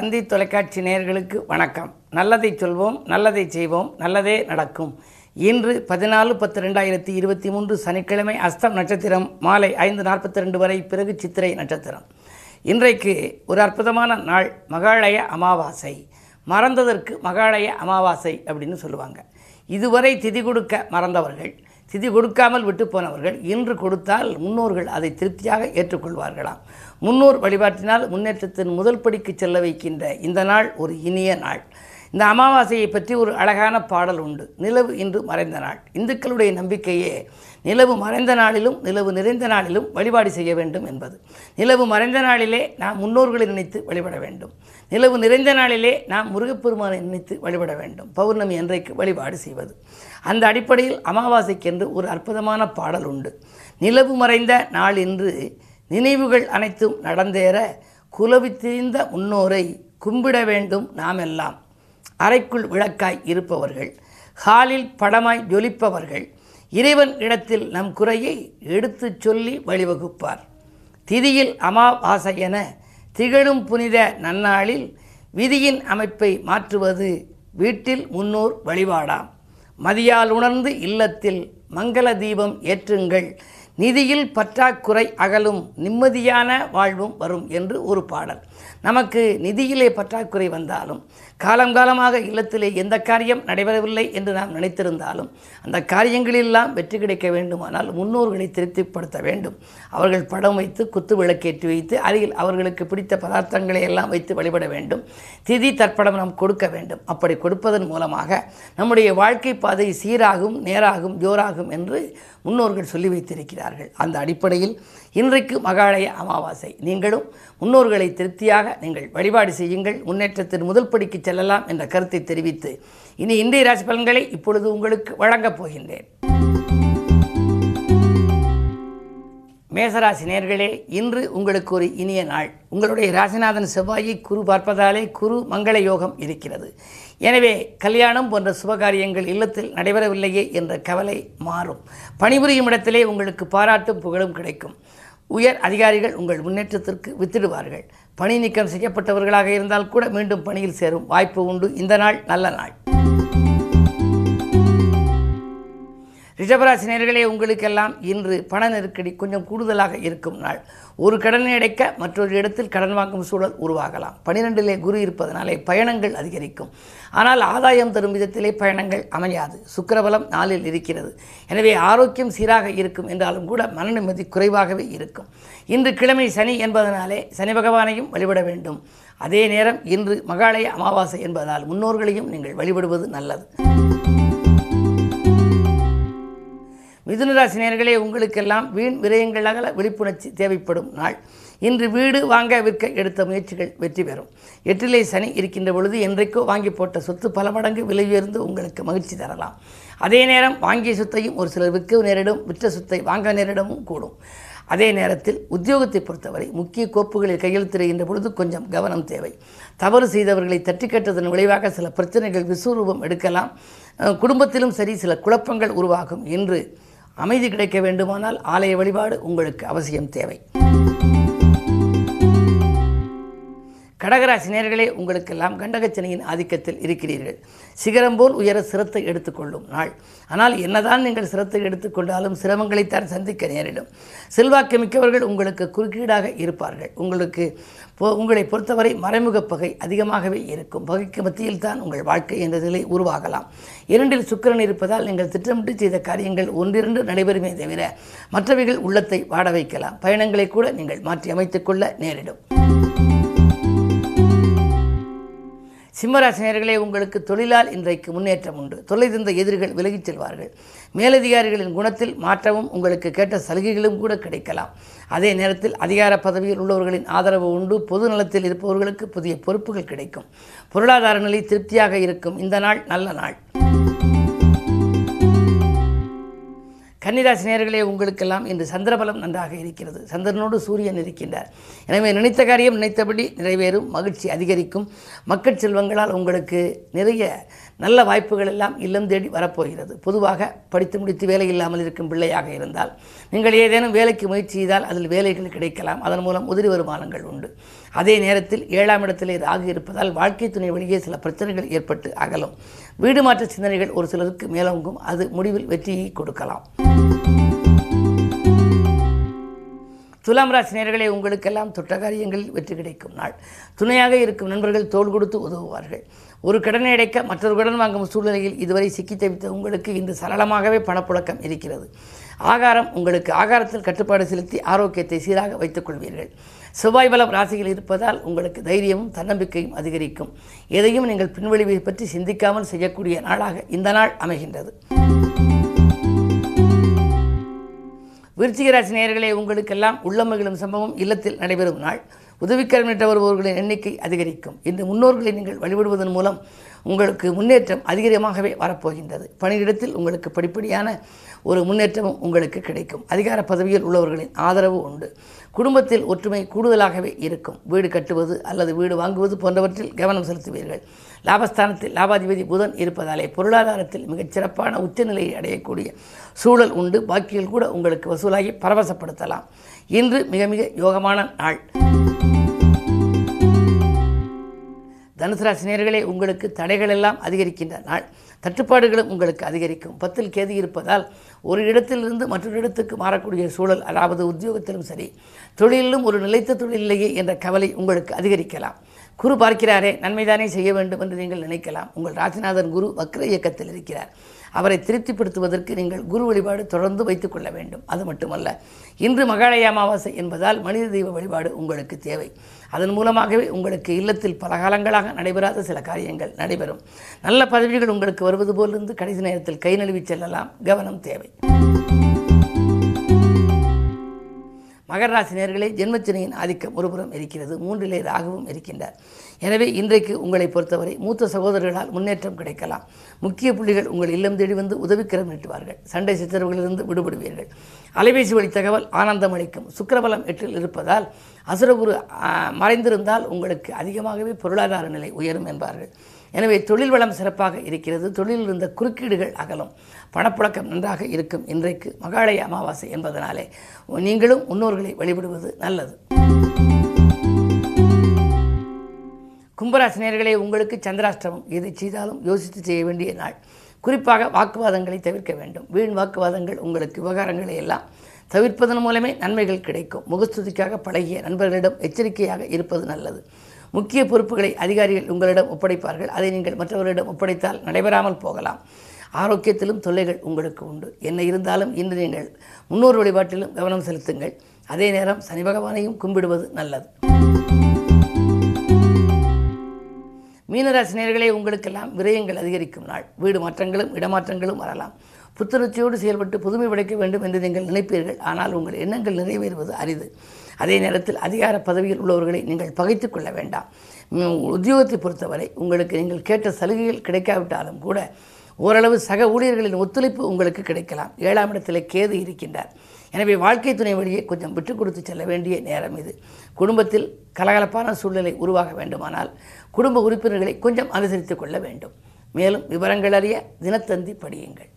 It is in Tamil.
தந்தி தொலைக்காட்சி நேயர்களுக்கு வணக்கம். நல்லதை சொல்வோம் நல்லதை செய்வோம் நல்லதே நடக்கும். இன்று பதினாலு பத்து ரெண்டாயிரத்தி இருபத்தி மூன்று சனிக்கிழமை அஸ்தம் நட்சத்திரம் மாலை ஐந்து நாற்பத்தி ரெண்டு வரை பிறகு சித்திரை நட்சத்திரம். இன்றைக்கு ஒரு அற்புதமான நாள் மகாலய அமாவாசை. மறந்ததற்கு மகாலய அமாவாசை அப்படின்னு சொல்லுவாங்க. இதுவரை திதி கொடுக்க மறந்தவர்கள் திதி கொடுக்காமல் விட்டு போனவர்கள் இன்று கொடுத்தால் முன்னோர்கள் அதை திருப்தியாக ஏற்றுக்கொள்வார்களாம். முன்னோர் வழிபாட்டினால் முன்னேற்றத்தின் முதல் படிக்கு செல்ல வைக்கின்ற இந்த நாள் ஒரு இனிய நாள். இந்த அமாவாசையை பற்றி ஒரு அழகான பாடல் உண்டு. நிலவு இன்று மறைந்த நாள். இந்துக்களுடைய நம்பிக்கையே நிலவு மறைந்த நாளிலும் நிலவு நிறைந்த நாளிலும் வழிபாடு செய்ய வேண்டும் என்பது. நிலவு மறைந்த நாளிலே நாம் முன்னோர்களை நினைத்து வழிபட வேண்டும். நிலவு நிறைந்த நாளிலே நாம் முருகப்பெருமானை நினைத்து வழிபட வேண்டும். பௌர்ணமி அன்றைக்கு வழிபாடு செய்வது. அந்த அடிப்படையில் அமாவாசைக்கென்று ஒரு அற்புதமான பாடல் உண்டு. நிலவு மறைந்த நாள் இன்று நினைவுகள் அனைத்தும் நடந்தேற குலவித்திரிந்த முன்னோரை கும்பிட வேண்டும் நாமெல்லாம். அறைக்குள் விளக்காய் இருப்பவர்கள் ஹாலில் படமாய் ஜொலிப்பவர்கள் இறைவன் இடத்தில் நம் குறையை எடுத்துச் சொல்லி வழிவகுப்பார். திதியில் அமாவாசை என திகழும் புனித நன்னாளில் விதியின் அமைப்பை மாற்றுவது வீட்டில் முன்னோர் வழிபாடாம். மதியால் உணர்ந்து இல்லத்தில் மங்கள தீபம் ஏற்றுங்கள். நிதியில் பற்றாக்குறை அகலும் நிம்மதியான வாழ்வும் வரும் என்று ஒரு பாடல். நமக்கு நிதியிலே பற்றாக்குறை வந்தாலும் காலங்காலமாக இல்லத்திலே எந்த காரியம் நடைபெறவில்லை என்று நாம் நினைத்திருந்தாலும் அந்த காரியங்களெல்லாம் வெற்றி கிடைக்க வேண்டுமானால் முன்னோர்களை திருப்திப்படுத்த வேண்டும். அவர்கள் படம் வைத்து குத்து விளக்கேற்றி வைத்து அருகில் அவர்களுக்கு பிடித்த பதார்த்தங்களை எல்லாம் வைத்து வழிபட வேண்டும். திதி தற்படம் நாம் கொடுக்க வேண்டும். அப்படி கொடுப்பதன் மூலமாக நம்முடைய வாழ்க்கை பாதை சீராகும் நேராகும் ஜோராகும் என்று முன்னோர்கள் சொல்லி வைத்திருக்கிறார்கள் அந்த அடிப்படையில் இன்றைக்கு மகாலய அமாவாசை. நீங்களும் முன்னோர்களை திருப்தியாக நீங்கள் வழிபாடு செய்யுங்கள். முன்னேற்றத்தின் முதல் படிக்கு செல்லலாம் என்ற கருத்தை தெரிவித்து இனி இன்றைய ராசி பலன்களை இப்பொழுது உங்களுக்கு வழங்கப் போகின்றேன். மேசராசி நேர்களே இன்று உங்களுக்கு ஒரு இனிய நாள். உங்களுடைய ராசிநாதன் செவ்வாயை குரு பார்ப்பதாலே குரு மங்கள யோகம் இருக்கிறது. எனவே கல்யாணம் போன்ற சுபகாரியங்கள் இல்லத்தில் நடைபெறவில்லையே என்ற கவலை மாறும். பணிபுரியும் இடத்திலே உங்களுக்கு பாராட்டும் புகழும் கிடைக்கும். உயர் அதிகாரிகள் உங்கள் முன்னேற்றத்திற்கு வித்திடுவார்கள். பணி நீக்கம் செய்யப்பட்டவர்களாக இருந்தால் கூட மீண்டும் பணியில் சேரும் வாய்ப்பு உண்டு. இந்த நாள் நல்ல நாள். ரிஷபராசினியர்களே உங்களுக்கெல்லாம் இன்று பண நெருக்கடி கொஞ்சம் கூடுதலாக இருக்கும் நாள். ஒரு கடனை அடைக்க மற்றொரு இடத்தில் கடன் வாங்கும் சூழல் உருவாகலாம். பனிரெண்டிலே குரு இருப்பதனாலே பயணங்கள் அதிகரிக்கும். ஆனால் ஆதாயம் தரும் விதத்திலே பயணங்கள் அமையாது. சுக்கரபலம் நாளில் இருக்கிறது. எனவே ஆரோக்கியம் சீராக இருக்கும் என்றாலும் கூட மன நிம்மதி குறைவாகவே இருக்கும். இன்று கிழமை சனி என்பதனாலே சனி பகவானையும் வழிபட வேண்டும். அதே நேரம் இன்று மகாலய அமாவாசை என்பதனால் முன்னோர்களையும் நீங்கள் வழிபடுவது நல்லது. மிதுனராசி நேர்களே உங்களுக்கெல்லாம் வீண் விரயங்களாக விழிப்புணர்ச்சி தேவைப்படும் நாள். இன்று வீடு வாங்க விற்க எடுத்த முயற்சிகள் வெற்றி பெறும். எட்டிலே சனி இருக்கின்ற பொழுது என்றைக்கோ வாங்கி போட்ட சொத்து பல மடங்கு விலை உயர்ந்து உங்களுக்கு மகிழ்ச்சி தரலாம். அதே நேரம் வாங்கிய சொத்தையும் ஒரு சிலர் விற்க நேரிடும் விற்ற சொத்தை வாங்க நேரிடமும் கூடும். அதே நேரத்தில் உத்தியோகத்தை பொறுத்தவரை முக்கிய கோப்புகளில் கையெழுத்திடுகின்ற பொழுது கொஞ்சம் கவனம் தேவை. தவறு செய்தவர்களை தட்டி கட்டதன் விளைவாக சில பிரச்சனைகள் விஸ்வரூபம் எடுக்கலாம். குடும்பத்திலும் சரி சில குழப்பங்கள் உருவாகும். என்று அமைதி கிடைக்க வேண்டுமானால் ஆலய வழிபாடு உங்களுக்கு அவசியம் தேவை. கடகராசி நேர்களே உங்களுக்கெல்லாம் கண்டகச்சனையின் ஆதிக்கத்தில் இருக்கிறீர்கள். சிகரம் போல் உயர சிரத்தை எடுத்துக்கொள்ளும் நாள். ஆனால் என்னதான் நீங்கள் சிரத்தை எடுத்துக்கொண்டாலும் சிரமங்களைத்தான் சந்திக்க நேரிடும். செல்வாக்கு மிக்கவர்கள் உங்களுக்கு குறுக்கீடாக இருப்பார்கள். உங்களுக்கு உங்களை பொறுத்தவரை மறைமுக பகை அதிகமாகவே இருக்கும். பகைக்கு மத்தியில் தான் உங்கள் வாழ்க்கை என்ற நிலை உருவாகலாம். இரண்டில் சுக்கரன் இருப்பதால் நீங்கள் திட்டமிட்டு செய்த காரியங்கள் ஒன்றிரண்டு நடைபெறுமே தவிர மற்றவைகள் உள்ளத்தை வாட வைக்கலாம். பயணங்களை கூட நீங்கள் மாற்றி அமைத்துக் கொள்ள நேரிடும். சிம்மராசினியர்களே உங்களுக்கு தொழிலால் இன்றைக்கு முன்னேற்றம் உண்டு. தொலைதிருந்த எதிரிகள் விலகிச் செல்வார்கள். மேலதிகாரிகளின் குணத்தில் மாற்றமும் உங்களுக்கு கேட்ட சலுகைகளும் கூட கிடைக்கலாம். அதே நேரத்தில் அதிகார பதவியில் உள்ளவர்களின் ஆதரவு உண்டு. பொது நலத்தில் இருப்பவர்களுக்கு புதிய பொறுப்புகள் கிடைக்கும். பொருளாதார நிலை திருப்தியாக இருக்கும். இந்த நாள் நல்ல நாள். கன்னிராசி நேர்களே உங்களுக்கெல்லாம் இன்று சந்திரபலம் நன்றாக இருக்கிறது. சந்திரனோடு சூரியன் இருக்கின்றார். எனவே நினைத்த காரியம் நினைத்தபடி நிறைவேறும் மகிழ்ச்சி அதிகரிக்கும். மக்கள் செல்வங்களால் உங்களுக்கு நிறைய நல்ல வாய்ப்புகள் எல்லாம் இல்லம் தேடி வரப்போகிறது. பொதுவாக படித்து முடித்து வேலை இல்லாமல் இருக்கும் பிள்ளையாக இருந்தால் நீங்கள் ஏதேனும் வேலைக்கு முயற்சி செய்தால் அதில் வேலைகள் கிடைக்கலாம். அதன் மூலம் உதிரி வருமானங்கள் உண்டு. அதே நேரத்தில் ஏழாம் இடத்திலே ராகு இருப்பதால் வாழ்க்கை துணை வழியே சில பிரச்சனைகள் ஏற்பட்டு அகலும். வீடு மாற்ற சிந்தனைகள் ஒரு சிலருக்கு மேலோங்கும். அது முடிவில் வெற்றியை கொடுக்கலாம். துலாம் ராசி நேர்களே உங்களுக்கெல்லாம் தொட்ட காரியங்களில் வெற்றி கிடைக்கும் நாள். துணையாக இருக்கும் நண்பர்கள் தோள் கொடுத்து உதவுவார்கள். ஒரு கடனை அடைக்க மற்றொரு கடன் வாங்கும் சூழ்நிலையில் இதுவரை சிக்கி தவித்த உங்களுக்கு இன்று சரளமாகவே பணப்புழக்கம் இருக்கிறது. ஆகாரம் உங்களுக்கு ஆகாரத்தில் கட்டுப்பாடு செலுத்தி ஆரோக்கியத்தை சீராக வைத்துக் கொள்வீர்கள். செவ்வாய் பலம் ராசியில் இருப்பதால் உங்களுக்கு தைரியமும் தன்னம்பிக்கையும் அதிகரிக்கும். எதையும் நீங்கள் பின்வழிவை பற்றி சிந்திக்காமல் செய்யக்கூடிய நாளாக இந்த நாள் அமைகின்றது. விருச்சிகராசி நேர்களே உங்களுக்கெல்லாம் உள்ளமகிழும் சம்பவம் இல்லத்தில் நடைபெறும் நாள். உதவிக்கரமிட்ட வருபவர்களின் எண்ணிக்கை அதிகரிக்கும். இந்த முன்னோர்களை நீங்கள் வழிபடுவதன் மூலம் உங்களுக்கு முன்னேற்றம் அதிகமாகவே வரப்போகின்றது. பணியிடத்தில் உங்களுக்கு படிப்படியான ஒரு முன்னேற்றமும் உங்களுக்கு கிடைக்கும். அதிகார பதவியில் உள்ளவர்களின் ஆதரவு உண்டு. குடும்பத்தில் ஒற்றுமை கூடுதலாகவே இருக்கும். வீடு கட்டுவது அல்லது வீடு வாங்குவது போன்றவற்றில் கவனம் செலுத்துவீர்கள். லாபஸ்தானத்தில் லாபாதிபதி புதன் இருப்பதாலே பொருளாதாரத்தில் மிகச் சிறப்பான உச்சநிலையை அடையக்கூடிய சூழல் உண்டு. பாக்கியில் கூட உங்களுக்கு வசூலாகி பரவசப்படுத்தலாம். இன்று மிக மிக யோகமான நாள். தனுசு ராசி உங்களுக்கு தடைகள் எல்லாம் அதிகரிக்கின்ற நாள். தட்டுப்பாடுகளும் உங்களுக்கு அதிகரிக்கும். பத்தில் கேது இருப்பதால் ஒரு இடத்திலிருந்து மற்றொரு இடத்துக்கு மாறக்கூடிய சூழல் அதாவது உத்தியோகத்திலும் சரி தொழிலிலும் ஒரு நிலைத்த தொழில் இல்லையே என்ற கவலை உங்களுக்கு அதிகரிக்கலாம். குரு பார்க்கிறாரே நன்மைதானே செய்ய வேண்டும் என்று நீங்கள் நினைக்கலாம். உங்கள் ராஜநாதன் குரு வக்ர இயக்கத்தில் இருக்கிறார். அவரை திருப்திப்படுத்துவதற்கு நீங்கள் குரு வழிபாடு தொடர்ந்து வைத்துக் கொள்ள வேண்டும். அது மட்டுமல்ல இன்று மகாலய அமாவாசை என்பதால் மனித தெய்வ வழிபாடு உங்களுக்கு தேவை. அதன் மூலமாகவே உங்களுக்கு இல்லத்தில் பல காலங்களாக நடைபெறாத சில காரியங்கள் நடைபெறும். நல்ல பதவிகள் உங்களுக்கு வருவது போலிருந்து கடைசி நேரத்தில் கை நழுவி செல்லலாம். கவனம் தேவை. மகர ராசி நேர்களே ஜென்மச்சினையின் ஆதிக்கம் ஒருபுறம் இருக்கிறது. மூன்றிலே ராகுவும் இருக்கின்றார். எனவே இன்றைக்கு உங்களை பொறுத்தவரை மூத்த சகோதரர்களால் முன்னேற்றம் கிடைக்கலாம். முக்கிய புள்ளிகள் உங்கள் இல்லம் தேடி வந்து உதவிக்கரம் நீட்டுவார்கள். சண்டை சித்தரவுகளிலிருந்து விடுபடுவீர்கள். அலைபேசி வழி தகவல் ஆனந்தம் அளிக்கும். சுக்கரபலம் எட்டில் இருப்பதால் அசுரகுரு மறைந்திருந்தால் உங்களுக்கு அதிகமாகவே பொருளாதார நிலை உயரும் என்பார்கள். எனவே தொழில் வளம் சிறப்பாக இருக்கிறது. தொழிலில் இருந்த குறுக்கீடுகள் அகலும். பணப்புழக்கம் நன்றாக இருக்கும் இன்றைக்கு மகாலய அமாவாசை என்பதனாலே நீங்களும் முன்னோர்களை வழிபடுவது நல்லது. கும்பராசினியர்களே உங்களுக்கு சந்திராஷ்டமம். எது செய்தாலும் யோசித்து செய்ய வேண்டிய நாள். குறிப்பாக வாக்குவாதங்களை தவிர்க்க வேண்டும். வீண் வாக்குவாதங்கள் உங்களுக்கு விவகாரங்களை எல்லாம் தவிர்ப்பதன் மூலமே நன்மைகள் கிடைக்கும். முகஸ்துதிக்காக பழகிய நண்பர்களிடம் எச்சரிக்கையாக இருப்பது நல்லது. முக்கிய பொறுப்புகளை அதிகாரிகள் உங்களிடம் ஒப்படைப்பார்கள். அதை நீங்கள் மற்றவர்களிடம் ஒப்படைத்தால் நடைபெறாமல் போகலாம். ஆரோக்கியத்திலும் தொல்லைகள் உங்களுக்கு உண்டு. என்ன இருந்தாலும் இன்று நீங்கள் முன்னோர் வழிபாட்டிலும் கவனம் செலுத்துங்கள். அதே நேரம் சனி பகவானையும் கும்பிடுவது நல்லது. மீனராசி நேர்களே உங்களுக்கெல்லாம் விரயங்கள் அதிகரிக்கும் நாள். வீடு மாற்றங்களும் இடமாற்றங்களும் வரலாம். புத்துணர்ச்சியோடு செயல்பட்டு புதுமை படைக்க வேண்டும் என்று நீங்கள் நினைப்பீர்கள். ஆனால் உங்கள் எண்ணங்கள் நிறைவேறுவது அரிது. அதே நேரத்தில் அதிகார பதவியில் உள்ளவர்களை நீங்கள் பகைத்துக் கொள்ள வேண்டாம். உத்தியோகத்தை பொறுத்தவரை உங்களுக்கு நீங்கள் கேட்ட சலுகைகள் கிடைக்காவிட்டாலும் கூட ஓரளவு சக ஊழியர்களின் ஒத்துழைப்பு உங்களுக்கு கிடைக்கலாம். ஏழாம் இடத்தில் கேது இருக்கின்றார். எனவே வாழ்க்கை துணை வழியே கொஞ்சம் விட்டு கொடுத்து செல்ல வேண்டிய நேரம் இது. குடும்பத்தில் கலகலப்பான சூழ்நிலை உருவாக வேண்டுமானால் குடும்ப உறுப்பினர்களை கொஞ்சம் அனுசரித்துக் கொள்ள வேண்டும். மேலும் விவரங்கள் அறிய தினத்தந்தி படியுங்கள்.